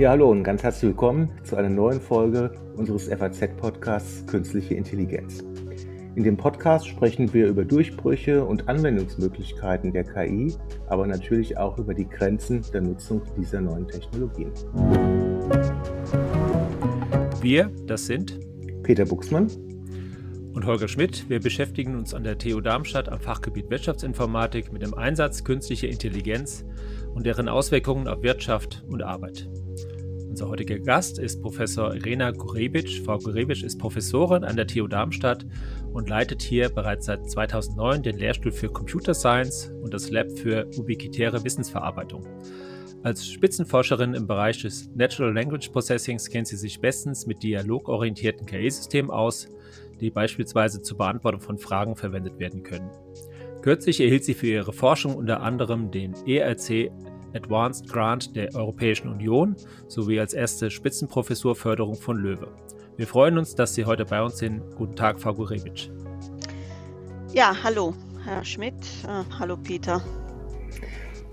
Ja, hallo und ganz herzlich willkommen zu einer neuen Folge unseres FAZ-Podcasts Künstliche Intelligenz. In dem Podcast sprechen wir über Durchbrüche und Anwendungsmöglichkeiten der KI, aber natürlich auch über die Grenzen der Nutzung dieser neuen Technologien. Wir, das sind Peter Buchsmann und Holger Schmidt. Wir beschäftigen uns an der TU Darmstadt am Fachgebiet Wirtschaftsinformatik mit dem Einsatz künstlicher Intelligenz und deren Auswirkungen auf Wirtschaft und Arbeit. Unser heutiger Gast ist Professor Irena Gurebic. Frau Gurebic ist Professorin an der TU Darmstadt und leitet hier bereits seit 2009 den Lehrstuhl für Computer Science und das Lab für ubiquitäre Wissensverarbeitung. Als Spitzenforscherin im Bereich des Natural Language Processings kennt sie sich bestens mit dialogorientierten KI-Systemen aus, die beispielsweise zur Beantwortung von Fragen verwendet werden können. Kürzlich erhielt sie für ihre Forschung unter anderem den ERC Advanced Grant der Europäischen Union sowie als erste Spitzenprofessurförderung von Löwe. Wir freuen uns, dass Sie heute bei uns sind. Guten Tag, Frau Gurewitsch. Ja, hallo, Herr Schmidt. Äh, hallo, Peter.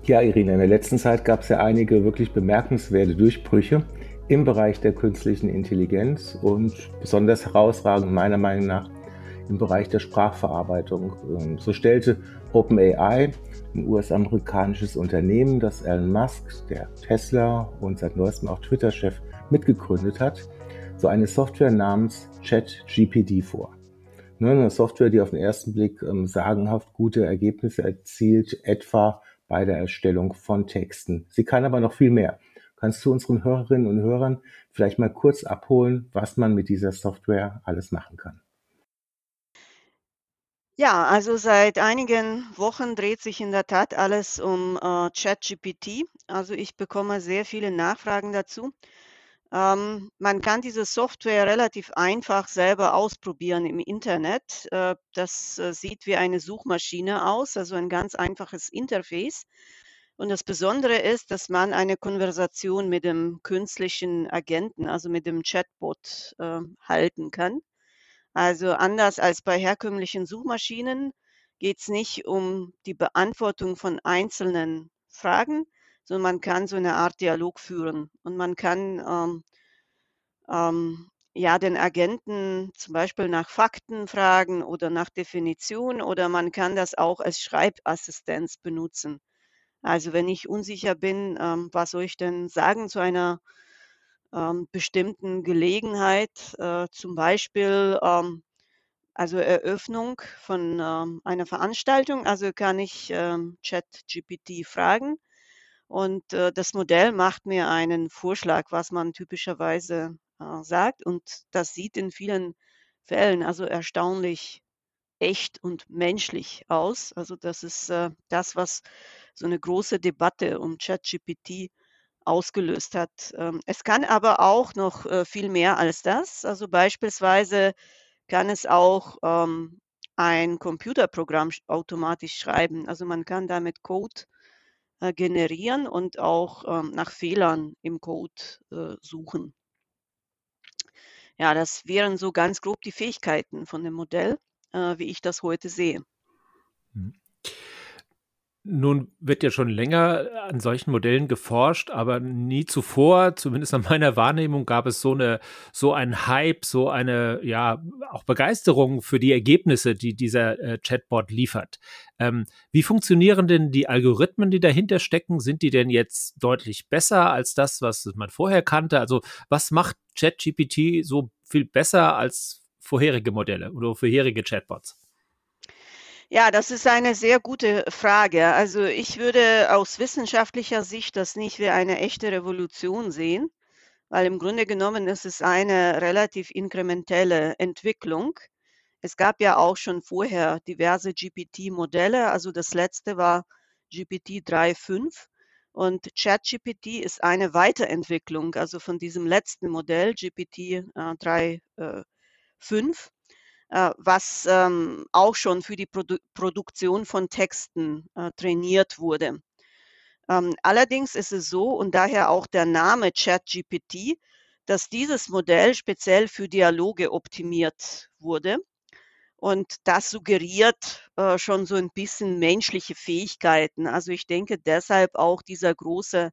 Ja, Irina, in der letzten Zeit gab es ja einige wirklich bemerkenswerte Durchbrüche im Bereich der künstlichen Intelligenz und besonders herausragend meiner Meinung nach im Bereich der Sprachverarbeitung. Ähm, so stellte OpenAI, ein US-amerikanisches Unternehmen, das Elon Musk, der Tesla und seit neuestem auch Twitter-Chef mitgegründet hat, so eine Software namens ChatGPT vor. Ne, eine Software, die auf den ersten Blick ähm, sagenhaft gute Ergebnisse erzielt, etwa bei der Erstellung von Texten. Sie kann aber noch viel mehr. Kannst du unseren Hörerinnen und Hörern vielleicht mal kurz abholen, was man mit dieser Software alles machen kann? Ja, also seit einigen Wochen dreht sich in der Tat alles um äh, ChatGPT. Also ich bekomme sehr viele Nachfragen dazu. Ähm, man kann diese Software relativ einfach selber ausprobieren im Internet. Äh, das äh, sieht wie eine Suchmaschine aus, also ein ganz einfaches Interface. Und das Besondere ist, dass man eine Konversation mit dem künstlichen Agenten, also mit dem Chatbot, äh, halten kann. Also anders als bei herkömmlichen Suchmaschinen geht es nicht um die Beantwortung von einzelnen Fragen, sondern man kann so eine Art Dialog führen und man kann ähm, ähm, ja den Agenten zum Beispiel nach Fakten fragen oder nach Definition oder man kann das auch als Schreibassistenz benutzen. Also wenn ich unsicher bin, ähm, was soll ich denn sagen zu einer ähm, bestimmten Gelegenheit, äh, zum Beispiel ähm, also Eröffnung von ähm, einer Veranstaltung. Also kann ich ähm, ChatGPT fragen und äh, das Modell macht mir einen Vorschlag, was man typischerweise äh, sagt und das sieht in vielen Fällen also erstaunlich echt und menschlich aus. Also das ist äh, das, was so eine große Debatte um ChatGPT ausgelöst hat. Ähm, es kann aber auch noch äh, viel mehr als das. Also beispielsweise kann es auch ähm, ein Computerprogramm automatisch schreiben. Also man kann damit Code äh, generieren und auch ähm, nach Fehlern im Code äh, suchen. Ja, das wären so ganz grob die Fähigkeiten von dem Modell, wie ich das heute sehe. Nun wird ja schon länger an solchen Modellen geforscht, aber nie zuvor, zumindest nach meiner Wahrnehmung, gab es so eine, so einen Hype, so eine, ja, auch Begeisterung für die Ergebnisse, die dieser äh, Chatbot liefert. Ähm, wie funktionieren denn die Algorithmen, die dahinter stecken? Sind die denn jetzt deutlich besser als das, was man vorher kannte? Also was macht ChatGPT so viel besser als vorherige Modelle oder vorherige Chatbots? Ja, das ist eine sehr gute Frage. Also ich würde aus wissenschaftlicher Sicht das nicht wie eine echte Revolution sehen, weil im Grunde genommen ist es eine relativ inkrementelle Entwicklung. Es gab ja auch schon vorher diverse GPT-Modelle. Also das letzte war GPT 3.5 und ChatGPT ist eine Weiterentwicklung, also von diesem letzten Modell GPT äh, 3.5 äh, was ähm, auch schon für die Produ Produktion von Texten äh, trainiert wurde. Ähm, allerdings ist es so und daher auch der Name ChatGPT, dass dieses Modell speziell für Dialoge optimiert wurde. Und das suggeriert äh, schon so ein bisschen menschliche Fähigkeiten. Also ich denke deshalb auch dieser große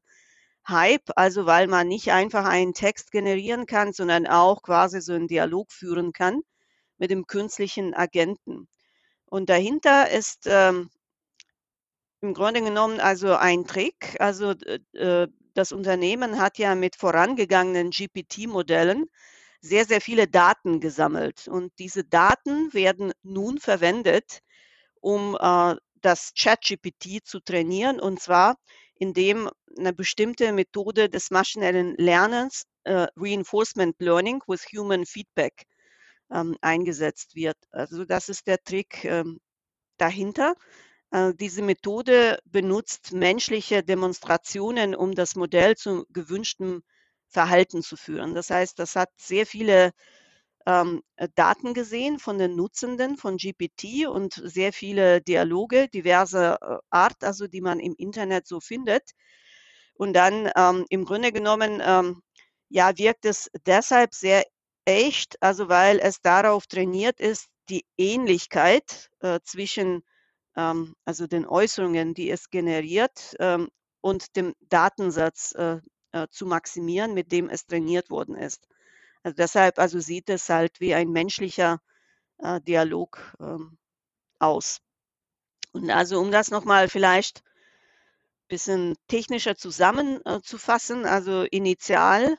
Hype, also weil man nicht einfach einen Text generieren kann, sondern auch quasi so einen Dialog führen kann mit dem künstlichen Agenten. Und dahinter ist ähm, im Grunde genommen also ein Trick. Also äh, das Unternehmen hat ja mit vorangegangenen GPT-Modellen sehr, sehr viele Daten gesammelt. Und diese Daten werden nun verwendet, um äh, das ChatGPT zu trainieren. Und zwar indem eine bestimmte Methode des maschinellen Lernens, äh, Reinforcement Learning with Human Feedback, ähm, eingesetzt wird. Also das ist der Trick ähm, dahinter. Äh, diese Methode benutzt menschliche Demonstrationen, um das Modell zu gewünschtem Verhalten zu führen. Das heißt, das hat sehr viele ähm, Daten gesehen von den Nutzenden von GPT und sehr viele Dialoge diverser äh, Art, also die man im Internet so findet. Und dann ähm, im Grunde genommen, ähm, ja, wirkt es deshalb sehr echt, also weil es darauf trainiert ist, die Ähnlichkeit äh, zwischen ähm, also den Äußerungen, die es generiert, ähm, und dem Datensatz äh, äh, zu maximieren, mit dem es trainiert worden ist. Also deshalb also sieht es halt wie ein menschlicher äh, Dialog ähm, aus. Und also um das nochmal vielleicht ein bisschen technischer zusammenzufassen, äh, also initial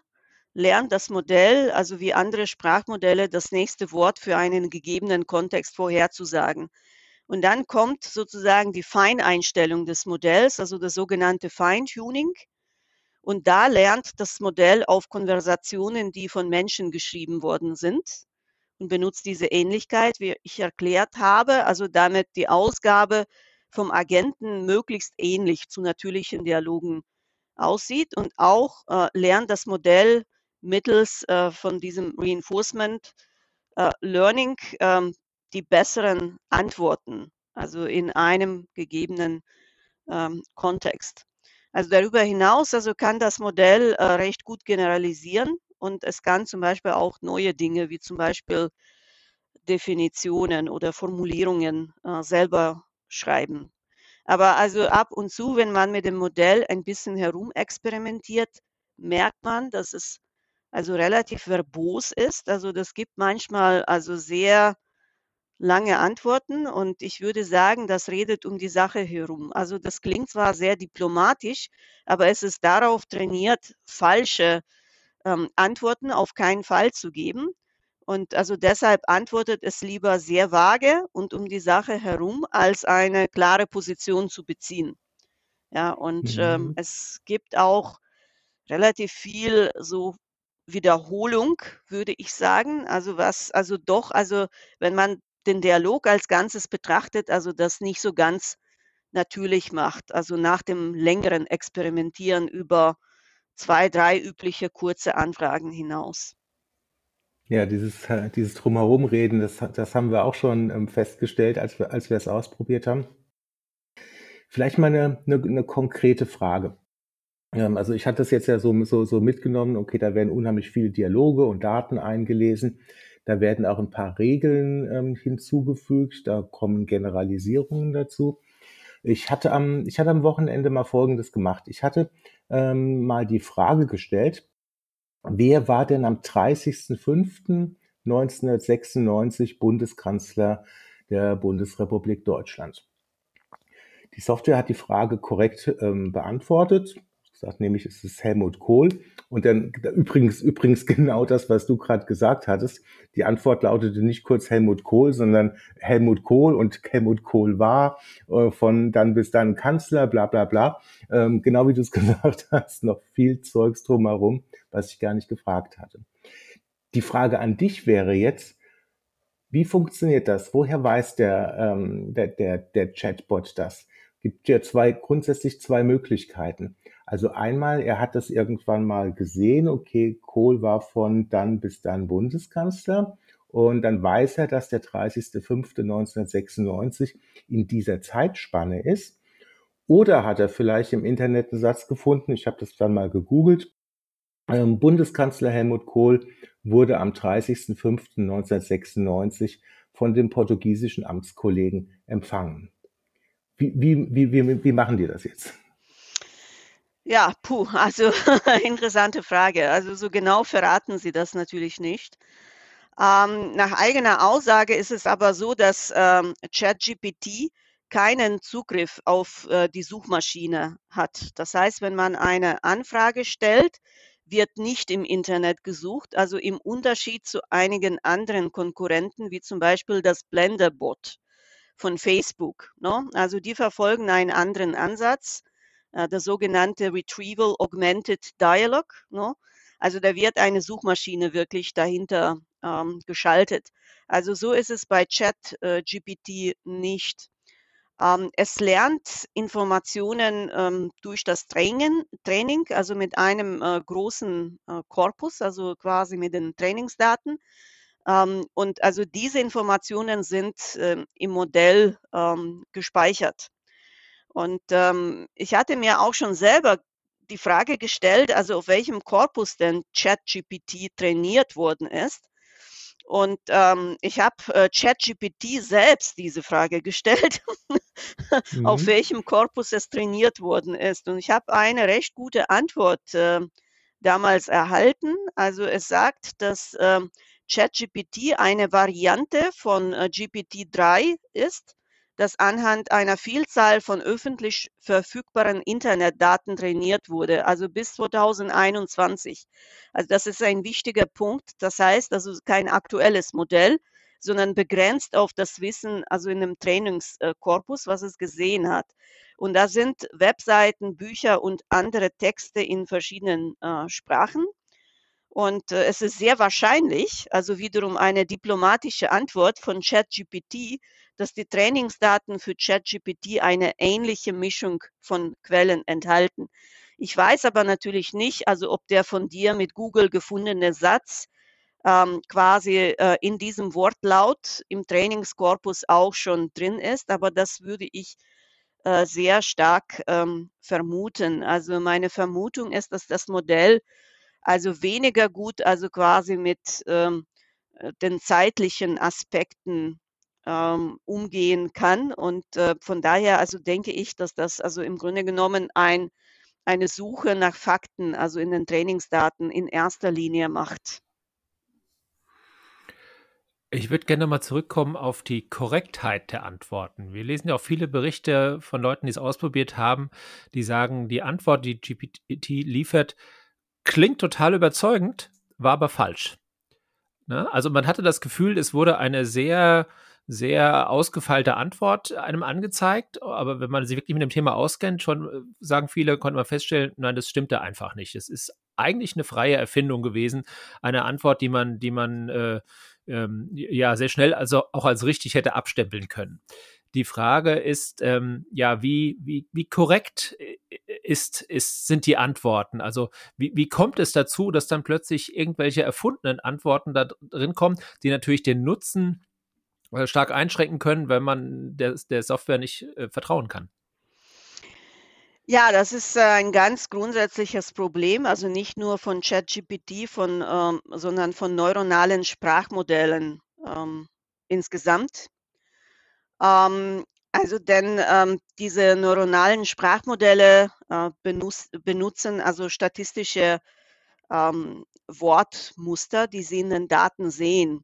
lernt das Modell, also wie andere Sprachmodelle, das nächste Wort für einen gegebenen Kontext vorherzusagen. Und dann kommt sozusagen die Feineinstellung des Modells, also das sogenannte Feintuning. Und da lernt das Modell auf Konversationen, die von Menschen geschrieben worden sind und benutzt diese Ähnlichkeit, wie ich erklärt habe, also damit die Ausgabe vom Agenten möglichst ähnlich zu natürlichen Dialogen aussieht und auch äh, lernt das Modell mittels äh, von diesem Reinforcement äh, Learning ähm, die besseren Antworten, also in einem gegebenen ähm, Kontext. Also darüber hinaus also kann das Modell äh, recht gut generalisieren und es kann zum Beispiel auch neue Dinge wie zum Beispiel Definitionen oder Formulierungen äh, selber schreiben. Aber also ab und zu, wenn man mit dem Modell ein bisschen herumexperimentiert, merkt man, dass es also relativ verbos ist. Also das gibt manchmal also sehr lange Antworten und ich würde sagen, das redet um die Sache herum. Also das klingt zwar sehr diplomatisch, aber es ist darauf trainiert, falsche ähm, Antworten auf keinen Fall zu geben. Und also deshalb antwortet es lieber sehr vage und um die Sache herum, als eine klare Position zu beziehen. Ja, und ähm, mhm. ähm, es gibt auch relativ viel so Wiederholung, würde ich sagen. Also was, also doch, also wenn man den Dialog als Ganzes betrachtet, also das nicht so ganz natürlich macht. Also nach dem längeren Experimentieren über zwei, drei übliche kurze Anfragen hinaus. Ja, dieses, dieses Drumherumreden, das, das haben wir auch schon ähm, festgestellt, als wir, als wir es ausprobiert haben. Vielleicht mal eine, eine, eine konkrete Frage. Ähm, also ich hatte das jetzt ja so, so, so mitgenommen, okay, da werden unheimlich viele Dialoge und Daten eingelesen. Da werden auch ein paar Regeln ähm, hinzugefügt, da kommen Generalisierungen dazu. Ich hatte am, ich hatte am Wochenende mal Folgendes gemacht. Ich hatte ähm, mal die Frage gestellt, wer war denn am 30.05.1996 Bundeskanzler der Bundesrepublik Deutschland? Die Software hat die Frage korrekt ähm, beantwortet sagt nämlich, es ist Helmut Kohl. Und dann übrigens, übrigens genau das, was du gerade gesagt hattest. Die Antwort lautete nicht kurz Helmut Kohl, sondern Helmut Kohl und Helmut Kohl war äh, von dann bis dann Kanzler, bla bla bla. Ähm, genau wie du es gesagt hast, noch viel Zeugs drumherum, was ich gar nicht gefragt hatte. Die Frage an dich wäre jetzt, wie funktioniert das? Woher weiß der, ähm, der, der, der Chatbot das? Gibt ja zwei, grundsätzlich zwei Möglichkeiten. Also einmal, er hat das irgendwann mal gesehen, okay, Kohl war von dann bis dann Bundeskanzler. Und dann weiß er, dass der 30.05.1996 in dieser Zeitspanne ist. Oder hat er vielleicht im Internet einen Satz gefunden, ich habe das dann mal gegoogelt, ähm, Bundeskanzler Helmut Kohl wurde am 30.05.1996 von dem portugiesischen Amtskollegen empfangen. Wie, wie, wie, wie, wie machen die das jetzt? Ja, puh, also interessante Frage. Also so genau verraten Sie das natürlich nicht. Ähm, nach eigener Aussage ist es aber so, dass ähm, ChatGPT keinen Zugriff auf äh, die Suchmaschine hat. Das heißt, wenn man eine Anfrage stellt, wird nicht im Internet gesucht, also im Unterschied zu einigen anderen Konkurrenten, wie zum Beispiel das Blenderbot von Facebook. Ne? Also die verfolgen einen anderen Ansatz, äh, das sogenannte Retrieval Augmented Dialogue. Ne? Also da wird eine Suchmaschine wirklich dahinter ähm, geschaltet. Also so ist es bei ChatGPT äh, nicht. Ähm, es lernt Informationen ähm, durch das Training, Training, also mit einem äh, großen äh, Korpus, also quasi mit den Trainingsdaten. Ähm, und also diese Informationen sind ähm, im Modell ähm, gespeichert. Und ähm, ich hatte mir auch schon selber die Frage gestellt, also auf welchem Korpus denn ChatGPT trainiert worden ist. Und ähm, ich habe äh, ChatGPT selbst diese Frage gestellt, mhm. auf welchem Korpus es trainiert worden ist. Und ich habe eine recht gute Antwort äh, damals erhalten. Also es sagt, dass äh, ChatGPT eine Variante von äh, GPT-3 ist das anhand einer Vielzahl von öffentlich verfügbaren Internetdaten trainiert wurde, also bis 2021. Also das ist ein wichtiger Punkt. Das heißt, also kein aktuelles Modell, sondern begrenzt auf das Wissen, also in einem Trainingskorpus, was es gesehen hat. Und da sind Webseiten, Bücher und andere Texte in verschiedenen äh, Sprachen. Und äh, es ist sehr wahrscheinlich, also wiederum eine diplomatische Antwort von ChatGPT, dass die Trainingsdaten für ChatGPT eine ähnliche Mischung von Quellen enthalten. Ich weiß aber natürlich nicht, also ob der von dir mit Google gefundene Satz ähm, quasi äh, in diesem Wortlaut im Trainingskorpus auch schon drin ist, aber das würde ich äh, sehr stark ähm, vermuten. Also meine Vermutung ist, dass das Modell also weniger gut, also quasi mit ähm, äh, den zeitlichen Aspekten ähm, umgehen kann. Und äh, von daher, also denke ich, dass das also im Grunde genommen ein, eine Suche nach Fakten, also in den Trainingsdaten in erster Linie macht. Ich würde gerne mal zurückkommen auf die Korrektheit der Antworten. Wir lesen ja auch viele Berichte von Leuten, die es ausprobiert haben, die sagen, die Antwort, die GPT liefert, klingt total überzeugend, war aber falsch. Ne? Also man hatte das Gefühl, es wurde eine sehr sehr ausgefeilte Antwort einem angezeigt. Aber wenn man sich wirklich mit dem Thema auskennt, schon äh, sagen viele, konnte man feststellen, nein, das stimmte einfach nicht. Es ist eigentlich eine freie Erfindung gewesen, eine Antwort, die man, die man äh, ähm, ja sehr schnell also auch als richtig hätte abstempeln können. Die Frage ist, ähm, ja, wie, wie, wie korrekt äh, ist, ist, sind die Antworten? Also, wie, wie kommt es dazu, dass dann plötzlich irgendwelche erfundenen Antworten da drin kommen, die natürlich den Nutzen äh, stark einschränken können, wenn man der, der Software nicht äh, vertrauen kann. Ja, das ist äh, ein ganz grundsätzliches Problem, also nicht nur von ChatGPT, von, ähm, sondern von neuronalen Sprachmodellen ähm, insgesamt. Ähm, also denn ähm, diese neuronalen Sprachmodelle äh, benutz, benutzen also statistische ähm, Wortmuster, die sie in den Daten sehen.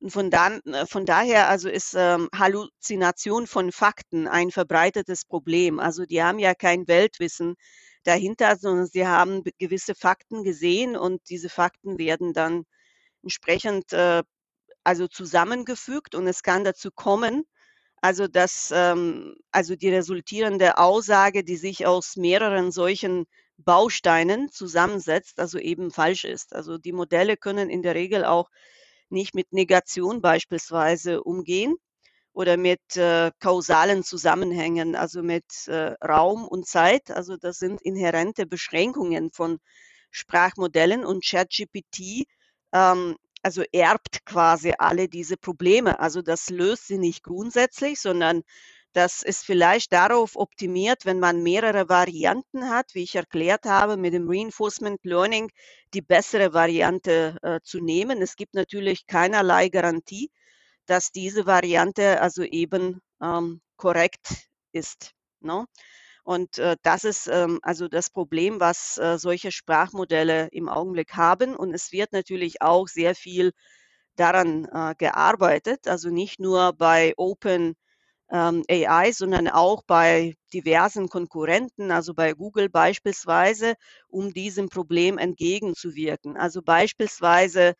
Und von, dann, äh, von daher also ist ähm, Halluzination von Fakten ein verbreitetes Problem. Also die haben ja kein Weltwissen dahinter, sondern sie haben gewisse Fakten gesehen und diese Fakten werden dann entsprechend äh, also zusammengefügt und es kann dazu kommen, also dass ähm, also die resultierende Aussage, die sich aus mehreren solchen Bausteinen zusammensetzt, also eben falsch ist. Also die Modelle können in der Regel auch nicht mit Negation beispielsweise umgehen oder mit äh, kausalen Zusammenhängen, also mit äh, Raum und Zeit. Also das sind inhärente Beschränkungen von Sprachmodellen und ChatGPT ähm, also erbt quasi alle diese Probleme. Also das löst sie nicht grundsätzlich, sondern das ist vielleicht darauf optimiert, wenn man mehrere Varianten hat, wie ich erklärt habe, mit dem Reinforcement Learning die bessere Variante äh, zu nehmen. Es gibt natürlich keinerlei Garantie, dass diese Variante also eben ähm, korrekt ist. Ne? Und äh, das ist ähm, also das Problem, was äh, solche Sprachmodelle im Augenblick haben. Und es wird natürlich auch sehr viel daran äh, gearbeitet, also nicht nur bei Open ähm, AI, sondern auch bei diversen Konkurrenten, also bei Google beispielsweise, um diesem Problem entgegenzuwirken. Also beispielsweise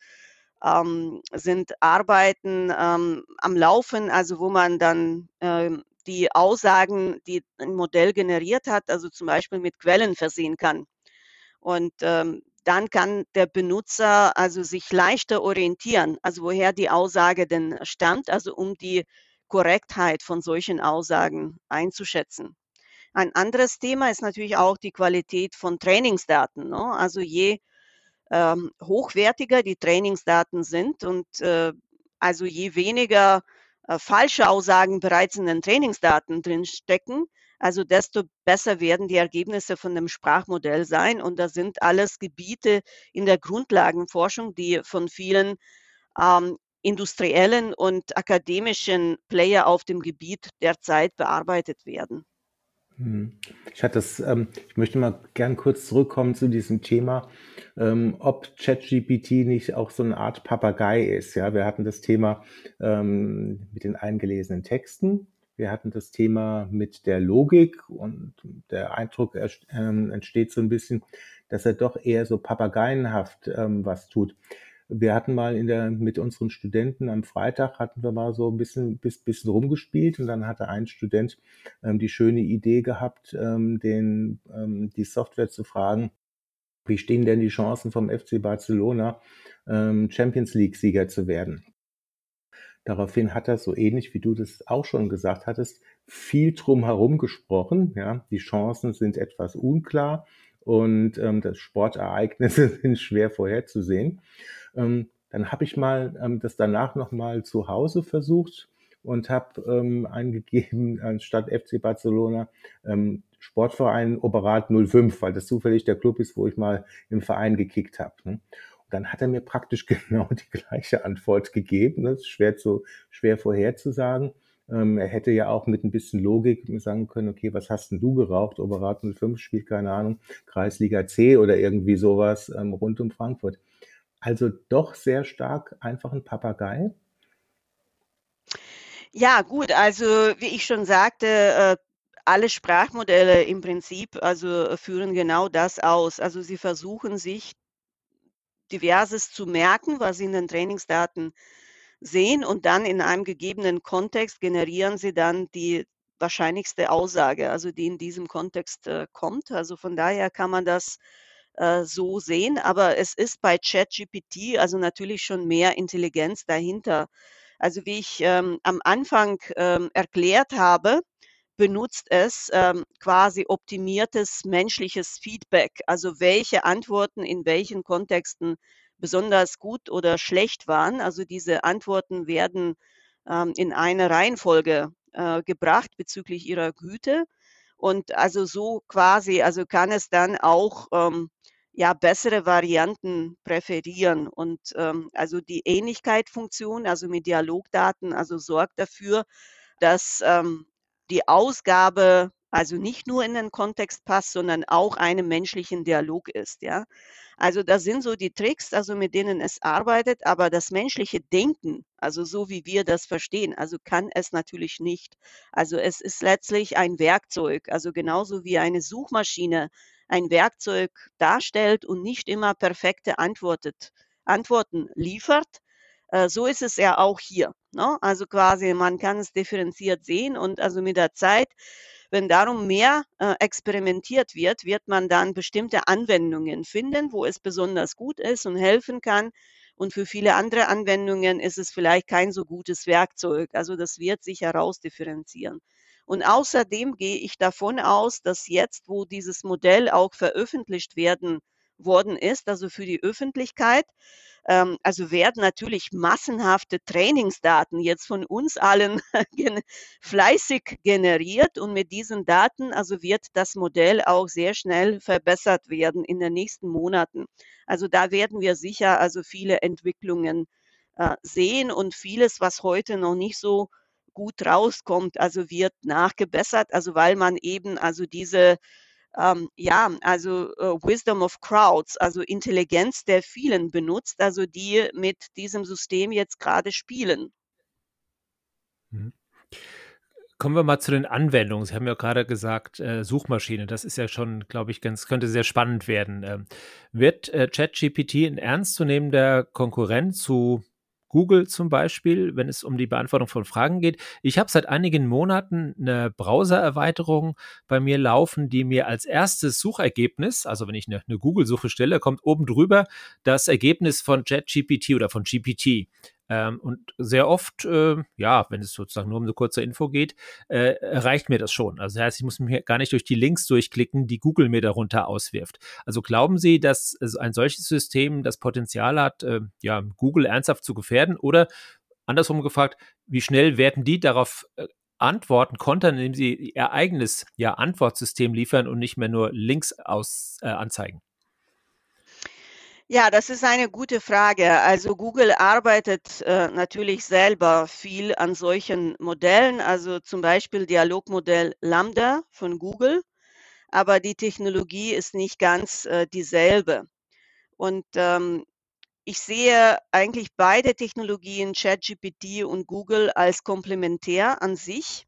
ähm, sind Arbeiten ähm, am Laufen, also wo man dann ähm, die Aussagen, die ein Modell generiert hat, also zum Beispiel mit Quellen versehen kann. Und ähm, dann kann der Benutzer also sich leichter orientieren, also woher die Aussage denn stammt, also um die Korrektheit von solchen Aussagen einzuschätzen. Ein anderes Thema ist natürlich auch die Qualität von Trainingsdaten. Ne? Also je ähm, hochwertiger die Trainingsdaten sind und äh, also je weniger falsche Aussagen bereits in den Trainingsdaten drin stecken, also desto besser werden die Ergebnisse von dem Sprachmodell sein. Und das sind alles Gebiete in der Grundlagenforschung, die von vielen ähm, industriellen und akademischen Player auf dem Gebiet derzeit bearbeitet werden. Hm. Ich hatte das, ähm, ich möchte mal gern kurz zurückkommen zu diesem Thema, ähm, ob ChatGPT nicht auch so eine Art Papagei ist. Ja, wir hatten das Thema ähm, mit den eingelesenen Texten. Wir hatten das Thema mit der Logik und der Eindruck ähm, entsteht so ein bisschen, dass er doch eher so papageienhaft ähm, was tut wir hatten mal in der, mit unseren Studenten am Freitag hatten wir mal so ein bisschen, bis, bisschen rumgespielt und dann hatte ein Student ähm, die schöne Idee gehabt, ähm, den, ähm, die Software zu fragen, wie stehen denn die Chancen vom FC Barcelona, ähm, Champions League Sieger zu werden? Daraufhin hat er so ähnlich wie du das auch schon gesagt hattest, viel drum herum gesprochen. Ja, die Chancen sind etwas unklar und ähm, das Sportereignisse sind schwer vorherzusehen. Ähm, dann habe ich mal ähm, das danach nochmal zu Hause versucht und habe ähm, eingegeben, anstatt FC Barcelona, ähm, Sportverein Operat 05, weil das zufällig der Club ist, wo ich mal im Verein gekickt habe. Ne? Und dann hat er mir praktisch genau die gleiche Antwort gegeben. Das ist schwer, zu, schwer vorherzusagen. Ähm, er hätte ja auch mit ein bisschen Logik sagen können, okay, was hast denn du geraucht? Oberat 05 spielt, keine Ahnung, Kreisliga C oder irgendwie sowas ähm, rund um Frankfurt. Also doch sehr stark einfach ein Papagei. Ja, gut, also wie ich schon sagte, äh, alle Sprachmodelle im Prinzip also führen genau das aus. Also sie versuchen sich diverses zu merken, was in den Trainingsdaten sehen und dann in einem gegebenen Kontext generieren sie dann die wahrscheinlichste Aussage, also die in diesem Kontext äh, kommt. Also von daher kann man das äh, so sehen, aber es ist bei ChatGPT also natürlich schon mehr Intelligenz dahinter. Also wie ich ähm, am Anfang ähm, erklärt habe, benutzt es ähm, quasi optimiertes menschliches Feedback, also welche Antworten in welchen Kontexten besonders gut oder schlecht waren. Also diese Antworten werden ähm, in eine Reihenfolge äh, gebracht bezüglich ihrer Güte. Und also so quasi, also kann es dann auch ähm, ja bessere Varianten präferieren. Und ähm, also die Ähnlichkeit-Funktion, also mit Dialogdaten, also sorgt dafür, dass ähm, die Ausgabe also nicht nur in den Kontext passt, sondern auch einem menschlichen Dialog ist. Ja, also das sind so die Tricks, also mit denen es arbeitet, aber das menschliche Denken, also so wie wir das verstehen, also kann es natürlich nicht. Also es ist letztlich ein Werkzeug, also genauso wie eine Suchmaschine ein Werkzeug darstellt und nicht immer perfekte Antwortet, Antworten liefert. Äh, so ist es ja auch hier. Ne? Also quasi, man kann es differenziert sehen und also mit der Zeit, wenn darum mehr äh, experimentiert wird, wird man dann bestimmte Anwendungen finden, wo es besonders gut ist und helfen kann. Und für viele andere Anwendungen ist es vielleicht kein so gutes Werkzeug. Also das wird sich herausdifferenzieren. Und außerdem gehe ich davon aus, dass jetzt, wo dieses Modell auch veröffentlicht werden worden ist, also für die Öffentlichkeit, ähm, also werden natürlich massenhafte Trainingsdaten jetzt von uns allen fleißig generiert und mit diesen Daten, also wird das Modell auch sehr schnell verbessert werden in den nächsten Monaten. Also da werden wir sicher also viele Entwicklungen äh, sehen und vieles, was heute noch nicht so gut rauskommt, also wird nachgebessert, also weil man eben also diese ähm, ja, also äh, Wisdom of Crowds, also Intelligenz der vielen benutzt, also die mit diesem System jetzt gerade spielen. Mhm. Kommen wir mal zu den Anwendungen. Sie haben ja gerade gesagt, äh, Suchmaschine. Das ist ja schon, glaube ich, ganz, könnte sehr spannend werden. Ähm, wird äh, ChatGPT ein ernstzunehmender Konkurrent zu Google zum Beispiel, wenn es um die Beantwortung von Fragen geht. Ich habe seit einigen Monaten eine Browser-Erweiterung bei mir laufen, die mir als erstes Suchergebnis, also wenn ich eine, eine Google-Suche stelle, kommt oben drüber das Ergebnis von ChatGPT oder von GPT. Ähm, und sehr oft, äh, ja, wenn es sozusagen nur um eine kurze Info geht, äh, reicht mir das schon. Also das heißt, ich muss mir gar nicht durch die Links durchklicken, die Google mir darunter auswirft. Also glauben Sie, dass ein solches System das Potenzial hat, äh, ja, Google ernsthaft zu gefährden? Oder andersrum gefragt, wie schnell werden die darauf äh, antworten, kontern, indem sie ihr eigenes ja, Antwortsystem liefern und nicht mehr nur Links aus, äh, anzeigen? Ja, das ist eine gute Frage. Also Google arbeitet äh, natürlich selber viel an solchen Modellen, also zum Beispiel Dialogmodell Lambda von Google, aber die Technologie ist nicht ganz äh, dieselbe. Und ähm, ich sehe eigentlich beide Technologien, ChatGPT und Google, als komplementär an sich.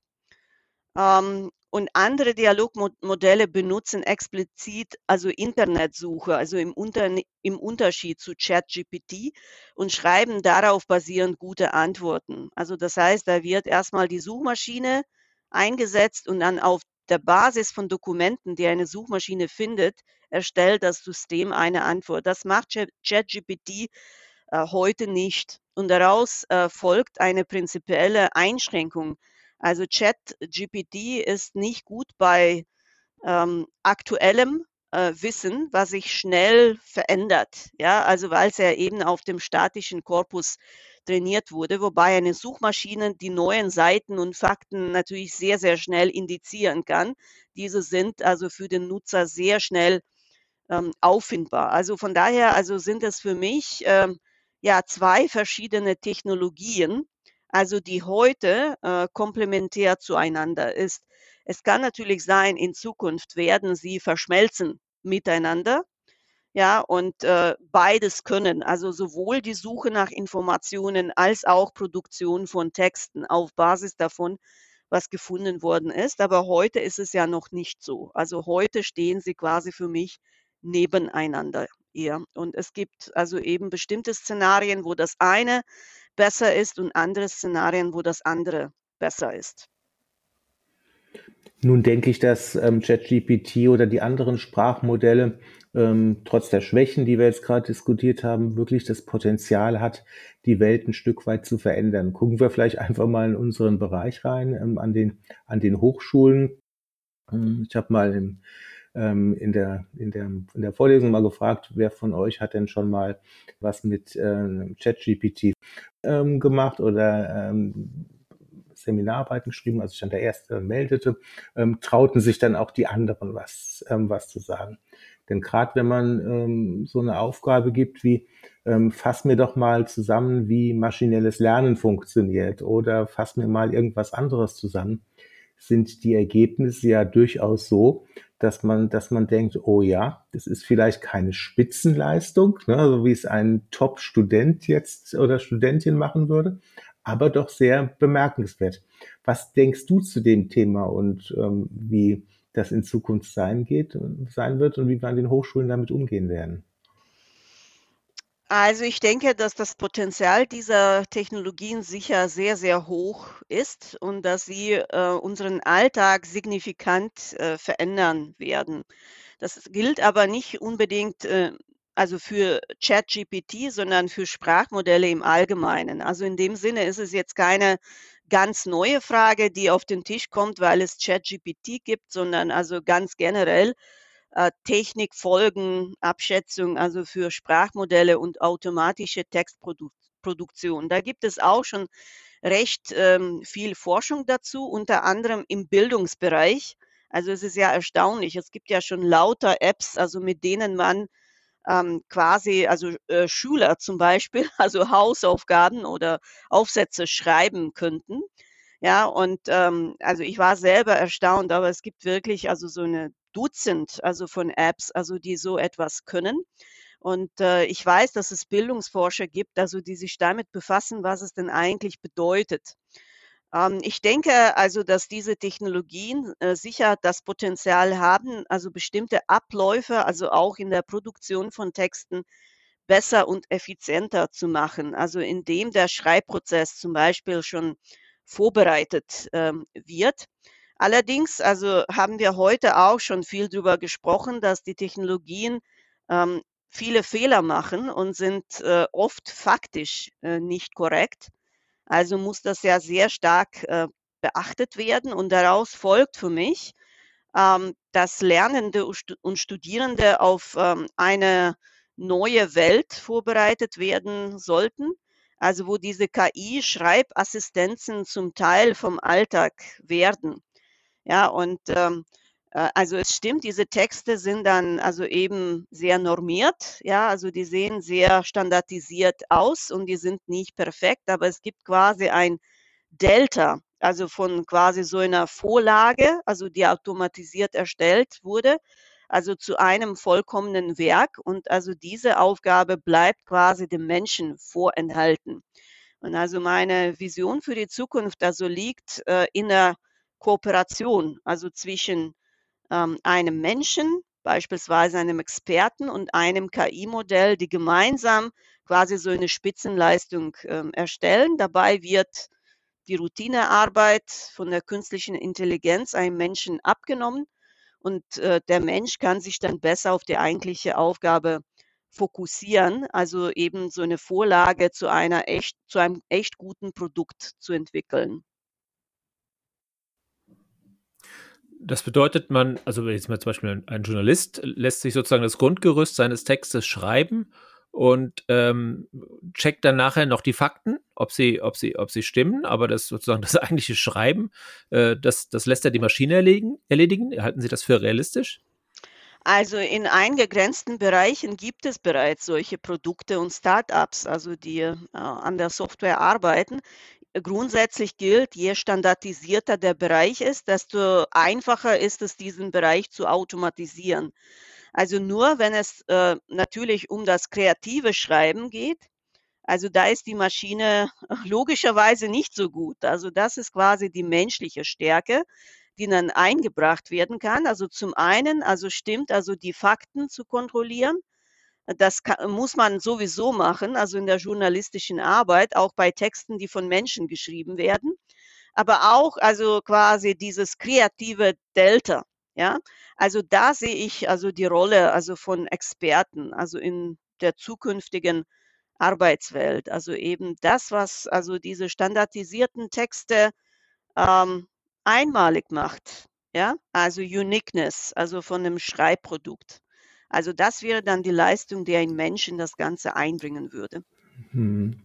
Ähm, und andere Dialogmodelle benutzen explizit also Internetsuche, also im, Unter im Unterschied zu ChatGPT und schreiben darauf basierend gute Antworten. Also das heißt, da wird erstmal die Suchmaschine eingesetzt und dann auf der Basis von Dokumenten, die eine Suchmaschine findet, erstellt das System eine Antwort. Das macht ChatGPT äh, heute nicht. Und daraus äh, folgt eine prinzipielle Einschränkung also ChatGPT ist nicht gut bei ähm, aktuellem äh, Wissen, was sich schnell verändert. Ja, also weil es ja eben auf dem statischen Korpus trainiert wurde, wobei eine Suchmaschine die neuen Seiten und Fakten natürlich sehr, sehr schnell indizieren kann. Diese sind also für den Nutzer sehr schnell ähm, auffindbar. Also von daher, also sind es für mich ähm, ja zwei verschiedene Technologien, also die heute äh, komplementär zueinander ist. Es kann natürlich sein, in Zukunft werden sie verschmelzen miteinander. Ja, und äh, beides können, also sowohl die Suche nach Informationen als auch Produktion von Texten auf Basis davon, was gefunden worden ist. Aber heute ist es ja noch nicht so. Also heute stehen sie quasi für mich nebeneinander eher. Und es gibt also eben bestimmte Szenarien, wo das eine besser ist und andere Szenarien, wo das andere besser ist. Nun denke ich, dass ähm, ChatGPT oder die anderen Sprachmodelle ähm, trotz der Schwächen, die wir jetzt gerade diskutiert haben, wirklich das Potenzial hat, die Welt ein Stück weit zu verändern. Gucken wir vielleicht einfach mal in unseren Bereich rein, ähm, an, den, an den Hochschulen. Ähm, ich habe mal im in, der, in, der, in der Vorlesung mal gefragt, wer von euch hat denn schon mal was mit äh, ChatGPT ähm, gemacht oder ähm, Seminararbeiten geschrieben, als ich dann der Erste meldete, ähm, trauten sich dann auch die anderen was, ähm, was zu sagen. Denn gerade wenn man ähm, so eine Aufgabe gibt wie, ähm, fass mir doch mal zusammen, wie maschinelles Lernen funktioniert oder fass mir mal irgendwas anderes zusammen, sind die Ergebnisse ja durchaus so, dass man, dass man denkt, oh ja, das ist vielleicht keine Spitzenleistung, ne, so wie es ein Top-Student jetzt oder Studentin machen würde, aber doch sehr bemerkenswert. Was denkst du zu dem Thema und ähm, wie das in Zukunft sein geht, sein wird und wie wir an den Hochschulen damit umgehen werden? Also ich denke, dass das Potenzial dieser Technologien sicher sehr, sehr hoch ist und dass sie äh, unseren Alltag signifikant äh, verändern werden. Das gilt aber nicht unbedingt äh, also für ChatGPT, sondern für Sprachmodelle im Allgemeinen. Also in dem Sinne ist es jetzt keine ganz neue Frage, die auf den Tisch kommt, weil es ChatGPT gibt, sondern also ganz generell äh, Technikfolgenabschätzung, also für Sprachmodelle und automatische Textproduktion. Da gibt es auch schon recht ähm, viel Forschung dazu, unter anderem im Bildungsbereich. Also es ist ja erstaunlich. Es gibt ja schon lauter Apps, also mit denen man ähm, quasi, also äh, Schüler zum Beispiel, also Hausaufgaben oder Aufsätze schreiben könnten. Ja, und ähm, also ich war selber erstaunt, aber es gibt wirklich also so eine Dutzend also von Apps, also die so etwas können. Und äh, ich weiß, dass es Bildungsforscher gibt, also die sich damit befassen, was es denn eigentlich bedeutet. Ähm, ich denke also, dass diese Technologien äh, sicher das Potenzial haben, also bestimmte Abläufe, also auch in der Produktion von Texten besser und effizienter zu machen. Also indem der Schreibprozess zum Beispiel schon vorbereitet ähm, wird. Allerdings, also haben wir heute auch schon viel darüber gesprochen, dass die Technologien ähm, viele Fehler machen und sind äh, oft faktisch äh, nicht korrekt. Also muss das ja sehr stark äh, beachtet werden und daraus folgt für mich, ähm, dass Lernende und Studierende auf ähm, eine neue Welt vorbereitet werden sollten, also wo diese KI-Schreibassistenzen zum Teil vom Alltag werden. Ja, und ähm, äh, also es stimmt, diese Texte sind dann also eben sehr normiert, ja, also die sehen sehr standardisiert aus und die sind nicht perfekt, aber es gibt quasi ein Delta, also von quasi so einer Vorlage, also die automatisiert erstellt wurde, also zu einem vollkommenen Werk und also diese Aufgabe bleibt quasi dem Menschen vorenthalten. Und also meine Vision für die Zukunft also liegt äh, in der Kooperation, also zwischen ähm, einem Menschen, beispielsweise einem Experten und einem KI-Modell, die gemeinsam quasi so eine Spitzenleistung ähm, erstellen. Dabei wird die Routinearbeit von der künstlichen Intelligenz einem Menschen abgenommen und äh, der Mensch kann sich dann besser auf die eigentliche Aufgabe fokussieren, also eben so eine Vorlage zu einer echt, zu einem echt guten Produkt zu entwickeln. Das bedeutet, man, also jetzt mal zum Beispiel ein Journalist lässt sich sozusagen das Grundgerüst seines Textes schreiben und ähm, checkt dann nachher noch die Fakten, ob sie, ob sie, ob sie stimmen, aber das sozusagen das eigentliche Schreiben, äh, das, das lässt er die Maschine erledigen, erledigen. Halten Sie das für realistisch? Also in eingegrenzten Bereichen gibt es bereits solche Produkte und Startups, also die äh, an der Software arbeiten grundsätzlich gilt, je standardisierter der Bereich ist, desto einfacher ist es, diesen Bereich zu automatisieren. Also nur, wenn es äh, natürlich um das kreative Schreiben geht, also da ist die Maschine logischerweise nicht so gut. Also das ist quasi die menschliche Stärke, die dann eingebracht werden kann. Also zum einen, also stimmt, also die Fakten zu kontrollieren. Das kann, muss man sowieso machen, also in der journalistischen Arbeit, auch bei Texten, die von Menschen geschrieben werden. Aber auch, also quasi dieses kreative Delta. Ja, also da sehe ich also die Rolle also von Experten, also in der zukünftigen Arbeitswelt. Also eben das, was also diese standardisierten Texte ähm, einmalig macht. Ja, also Uniqueness, also von einem Schreibprodukt. Also das wäre dann die Leistung, die ein Mensch in das Ganze einbringen würde. Hm.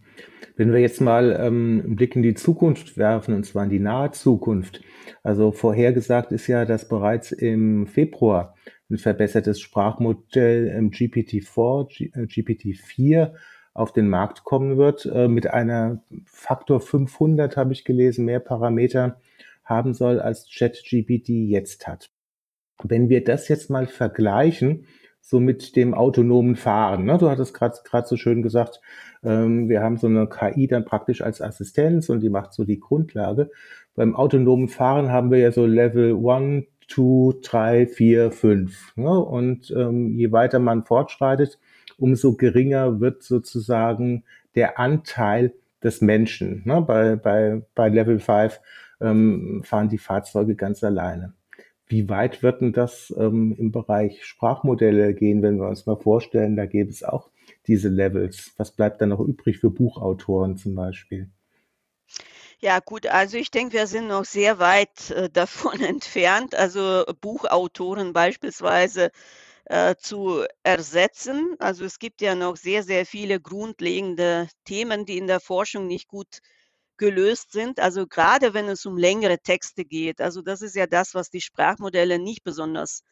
Wenn wir jetzt mal ähm, einen Blick in die Zukunft werfen, und zwar in die nahe Zukunft. Also vorhergesagt ist ja, dass bereits im Februar ein verbessertes Sprachmodell im GPT-4, GPT-4 auf den Markt kommen wird, äh, mit einer Faktor 500, habe ich gelesen, mehr Parameter haben soll, als ChatGPT jetzt hat. Wenn wir das jetzt mal vergleichen so mit dem autonomen Fahren. Ne? Du hattest gerade so schön gesagt, ähm, wir haben so eine KI dann praktisch als Assistenz und die macht so die Grundlage. Beim autonomen Fahren haben wir ja so Level 1, 2, 3, 4, 5. Ne? Und ähm, je weiter man fortschreitet, umso geringer wird sozusagen der Anteil des Menschen. Ne? Bei, bei, bei Level 5 ähm, fahren die Fahrzeuge ganz alleine. Wie weit wird denn das ähm, im Bereich Sprachmodelle gehen, wenn wir uns mal vorstellen, da gäbe es auch diese Levels? Was bleibt dann noch übrig für Buchautoren zum Beispiel? Ja, gut, also ich denke, wir sind noch sehr weit äh, davon entfernt, also Buchautoren beispielsweise äh, zu ersetzen. Also es gibt ja noch sehr, sehr viele grundlegende Themen, die in der Forschung nicht gut gelöst sind. Also gerade wenn es um längere Texte geht. Also das ist ja das, was die Sprachmodelle nicht besonders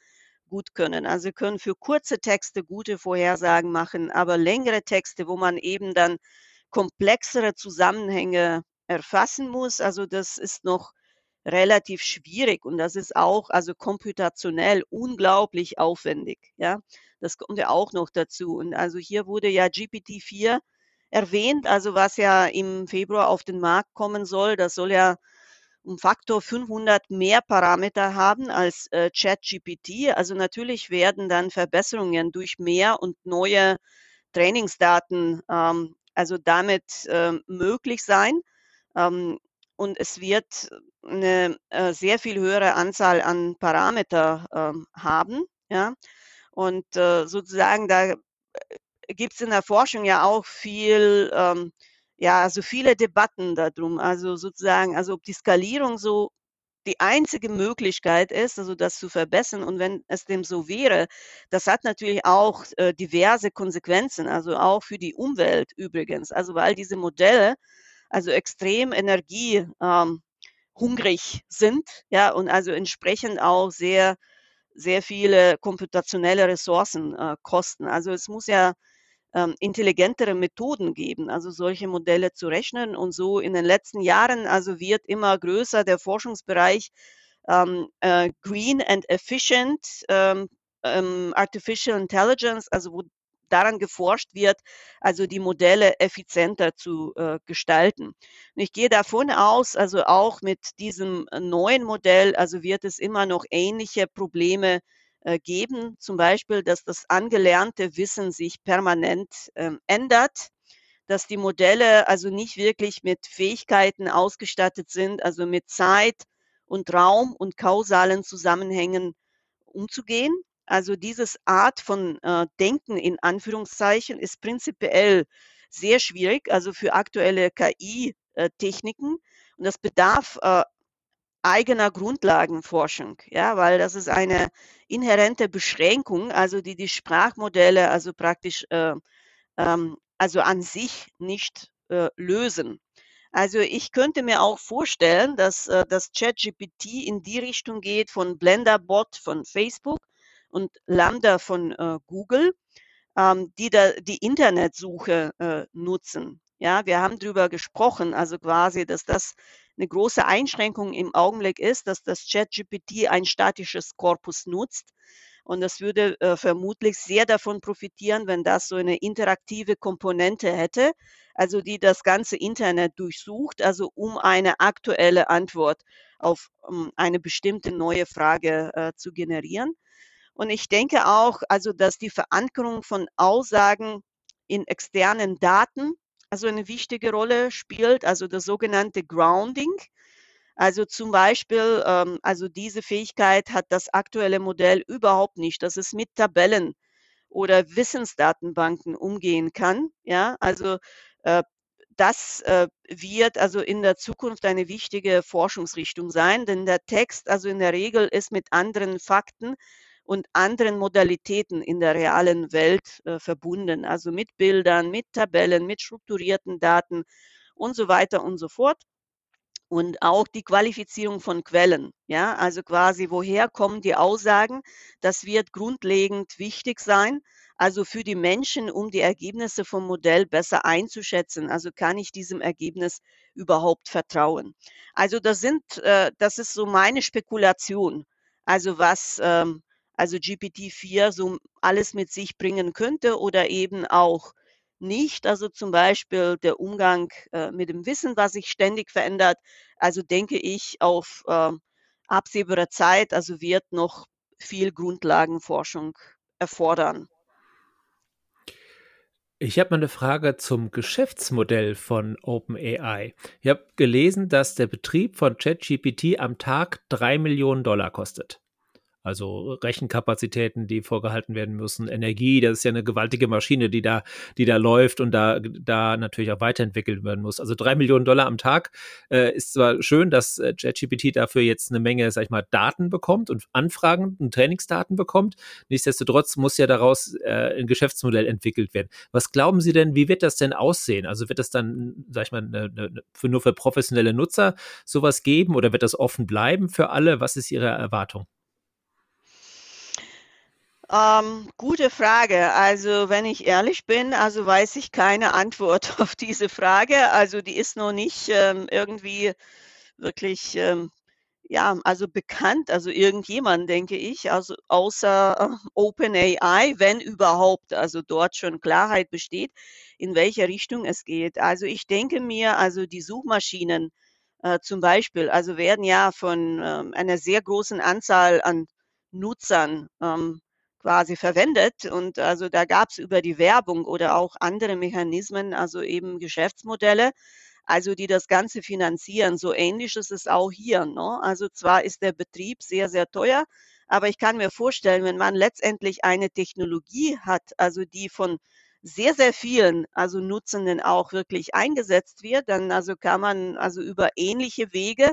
gut können. Also sie können für kurze Texte gute Vorhersagen machen, aber längere Texte, wo man eben dann komplexere Zusammenhänge erfassen muss. Also das ist noch relativ schwierig und das ist auch also komputationell unglaublich aufwendig. Ja, das kommt ja auch noch dazu. Und also hier wurde ja GPT-4 erwähnt, also was ja im Februar auf den Markt kommen soll. Das soll ja um Faktor 500 mehr Parameter haben als äh, ChatGPT. Also natürlich werden dann Verbesserungen durch mehr und neue Trainingsdaten ähm, also damit äh, möglich sein. Ähm, und es wird eine äh, sehr viel höhere Anzahl an Parameter ähm, haben. Ja? Und äh, sozusagen da äh, gibt es in der Forschung ja auch viel, ähm, ja, also viele Debatten darum. Also sozusagen, also ob die Skalierung so die einzige Möglichkeit ist, also das zu verbessern. Und wenn es dem so wäre, das hat natürlich auch äh, diverse Konsequenzen, also auch für die Umwelt übrigens. Also weil diese Modelle also extrem energiehungrig ähm, sind, ja, und also entsprechend auch sehr, sehr viele komputationelle Ressourcen äh, kosten. Also es muss ja ähm, intelligentere Methoden geben, also solche Modelle zu rechnen. Und so in den letzten Jahren, also wird immer größer der Forschungsbereich ähm, äh, Green and Efficient ähm, ähm, Artificial Intelligence, also wo daran geforscht wird, also die Modelle effizienter zu äh, gestalten. Und ich gehe davon aus, also auch mit diesem neuen Modell, also wird es immer noch ähnliche Probleme äh, geben, zum Beispiel, dass das angelernte Wissen sich permanent äh, ändert, dass die Modelle also nicht wirklich mit Fähigkeiten ausgestattet sind, also mit Zeit und Raum und kausalen Zusammenhängen umzugehen. Also dieses Art von äh, Denken in Anführungszeichen ist prinzipiell sehr schwierig, also für aktuelle KI-Techniken. Äh, und das bedarf äh, eigener Grundlagenforschung, ja, weil das ist eine inhärente Beschränkung, also die die Sprachmodelle also praktisch äh, ähm, also an sich nicht äh, lösen. Also ich könnte mir auch vorstellen, dass äh, das ChatGPT in die Richtung geht von Blenderbot von Facebook und Lambda von äh, Google, ähm, die da die Internetsuche äh, nutzen. Ja, wir haben darüber gesprochen, also quasi, dass das eine große Einschränkung im Augenblick ist, dass das ChatGPT ein statisches Korpus nutzt. Und das würde äh, vermutlich sehr davon profitieren, wenn das so eine interaktive Komponente hätte, also die das ganze Internet durchsucht, also um eine aktuelle Antwort auf um eine bestimmte neue Frage äh, zu generieren. Und ich denke auch, also dass die Verankerung von Aussagen in externen Daten also eine wichtige Rolle spielt, also das sogenannte Grounding. Also zum Beispiel, ähm, also diese Fähigkeit hat das aktuelle Modell überhaupt nicht, dass es mit Tabellen oder Wissensdatenbanken umgehen kann. Ja, also äh, das äh, wird also in der Zukunft eine wichtige Forschungsrichtung sein, denn der Text also in der Regel ist mit anderen Fakten und anderen Modalitäten in der realen Welt äh, verbunden, also mit Bildern, mit Tabellen, mit strukturierten Daten und so weiter und so fort. Und auch die Qualifizierung von Quellen, ja, also quasi woher kommen die Aussagen, das wird grundlegend wichtig sein, also für die Menschen, um die Ergebnisse vom Modell besser einzuschätzen. Also kann ich diesem Ergebnis überhaupt vertrauen? Also das sind, äh, das ist so meine Spekulation. Also was ähm, also GPT-4 so alles mit sich bringen könnte oder eben auch nicht. Also zum Beispiel der Umgang äh, mit dem Wissen, was sich ständig verändert. Also denke ich auf äh, absehbare Zeit, also wird noch viel Grundlagenforschung erfordern. Ich habe mal eine Frage zum Geschäftsmodell von OpenAI. Ich habe gelesen, dass der Betrieb von ChatGPT am Tag drei Millionen Dollar kostet. Also Rechenkapazitäten, die vorgehalten werden müssen, Energie, das ist ja eine gewaltige Maschine, die da, die da läuft und da, da natürlich auch weiterentwickelt werden muss. Also drei Millionen Dollar am Tag äh, ist zwar schön, dass äh, ChatGPT dafür jetzt eine Menge, sag ich mal, Daten bekommt und Anfragen und Trainingsdaten bekommt. Nichtsdestotrotz muss ja daraus äh, ein Geschäftsmodell entwickelt werden. Was glauben Sie denn, wie wird das denn aussehen? Also wird das dann, sag ich mal, eine, eine, für, nur für professionelle Nutzer sowas geben oder wird das offen bleiben für alle? Was ist Ihre Erwartung? Ähm, gute Frage. Also, wenn ich ehrlich bin, also weiß ich keine Antwort auf diese Frage. Also, die ist noch nicht ähm, irgendwie wirklich, ähm, ja, also bekannt, also irgendjemand, denke ich, also außer äh, OpenAI, wenn überhaupt, also dort schon Klarheit besteht, in welche Richtung es geht. Also ich denke mir, also die Suchmaschinen äh, zum Beispiel, also werden ja von ähm, einer sehr großen Anzahl an Nutzern ähm, quasi verwendet. Und also da gab es über die Werbung oder auch andere Mechanismen, also eben Geschäftsmodelle, also die das Ganze finanzieren. So ähnlich ist es auch hier. Ne? Also zwar ist der Betrieb sehr, sehr teuer, aber ich kann mir vorstellen, wenn man letztendlich eine Technologie hat, also die von sehr, sehr vielen, also Nutzenden auch wirklich eingesetzt wird, dann also kann man also über ähnliche Wege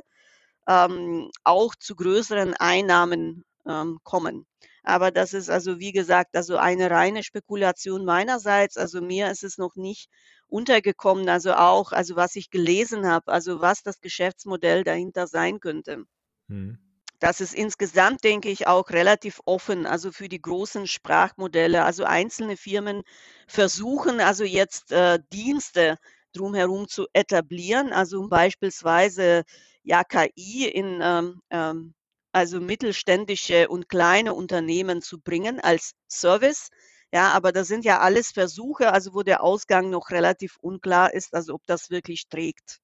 ähm, auch zu größeren Einnahmen ähm, kommen. Aber das ist also, wie gesagt, also eine reine Spekulation meinerseits. Also mir ist es noch nicht untergekommen, also auch, also was ich gelesen habe, also was das Geschäftsmodell dahinter sein könnte. Hm. Das ist insgesamt, denke ich, auch relativ offen, also für die großen Sprachmodelle. Also einzelne Firmen versuchen also jetzt äh, Dienste drumherum zu etablieren, also beispielsweise ja KI in ähm, ähm, also mittelständische und kleine Unternehmen zu bringen als Service. Ja, aber das sind ja alles Versuche, also wo der Ausgang noch relativ unklar ist, also ob das wirklich trägt.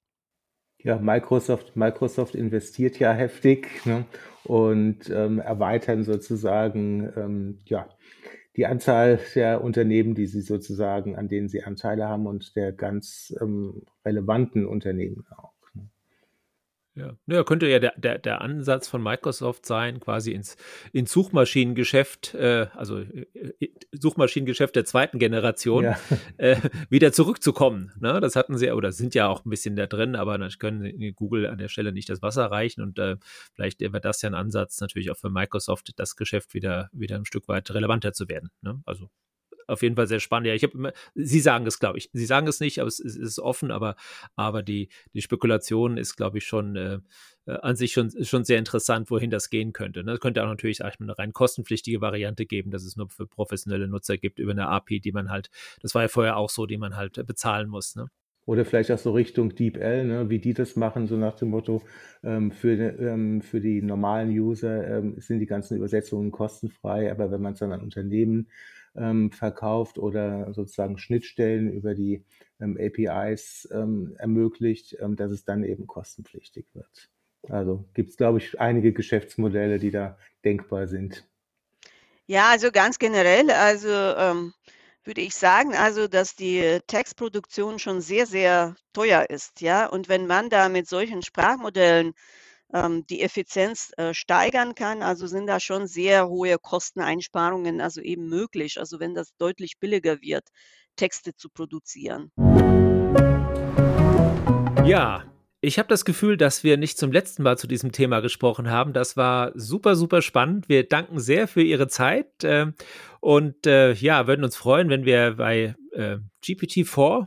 Ja, Microsoft, Microsoft investiert ja heftig ne, und ähm, erweitern sozusagen ähm, ja, die Anzahl der Unternehmen, die sie sozusagen, an denen sie Anteile haben und der ganz ähm, relevanten Unternehmen auch. Ja, ja könnte ja der, der, der Ansatz von Microsoft sein, quasi ins, ins Suchmaschinengeschäft, äh, also äh, äh, Suchmaschinengeschäft der zweiten Generation, ja. äh, wieder zurückzukommen. Ne? Das hatten sie, oder sind ja auch ein bisschen da drin, aber dann können Google an der Stelle nicht das Wasser reichen und äh, vielleicht wäre das ja ein Ansatz, natürlich auch für Microsoft, das Geschäft wieder, wieder ein Stück weit relevanter zu werden. Ne? Also auf jeden Fall sehr spannend. Ja, ich habe Sie sagen es, glaube ich. Sie sagen es nicht, aber es, es, ist offen, aber, aber die, die Spekulation ist, glaube ich, schon äh, äh, an sich schon, schon sehr interessant, wohin das gehen könnte. Ne? Es könnte auch natürlich eine rein kostenpflichtige Variante geben, dass es nur für professionelle Nutzer gibt über eine API, die man halt, das war ja vorher auch so, die man halt bezahlen muss. Ne? Oder vielleicht auch so Richtung DeepL, ne, wie die das machen, so nach dem Motto, ähm, für, ähm, für die normalen User ähm, sind die ganzen Übersetzungen kostenfrei, aber wenn man es dann an Unternehmen ähm, verkauft oder sozusagen Schnittstellen über die ähm, APIs ähm, ermöglicht, ähm, dass es dann eben kostenpflichtig wird. Also gibt es, glaube ich, einige Geschäftsmodelle, die da denkbar sind. Ja, also ganz generell, also ähm, würde ich sagen, also dass die Textproduktion schon sehr, sehr teuer ist, ja. Und wenn man da mit solchen Sprachmodellen ähm, die Effizienz äh, steigern kann. Also sind da schon sehr hohe Kosteneinsparungen also eben möglich. Also wenn das deutlich billiger wird, Texte zu produzieren. Ja, ich habe das Gefühl, dass wir nicht zum letzten Mal zu diesem Thema gesprochen haben. Das war super, super spannend. Wir danken sehr für Ihre Zeit äh, und äh, ja, würden uns freuen, wenn wir bei äh, GPT-4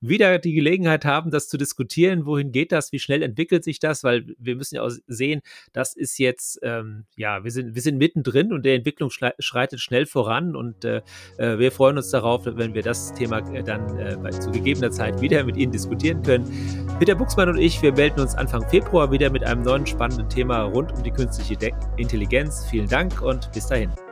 wieder die Gelegenheit haben, das zu diskutieren. Wohin geht das? Wie schnell entwickelt sich das? Weil wir müssen ja auch sehen, das ist jetzt, ähm, ja, wir sind, wir sind mittendrin und der Entwicklung schreitet schnell voran und äh, äh, wir freuen uns darauf, wenn wir das Thema äh, dann äh, zu gegebener Zeit wieder mit Ihnen diskutieren können. Peter Buchsmann und ich, wir melden uns Anfang Februar wieder mit einem neuen spannenden Thema rund um die künstliche De Intelligenz. Vielen Dank und bis dahin.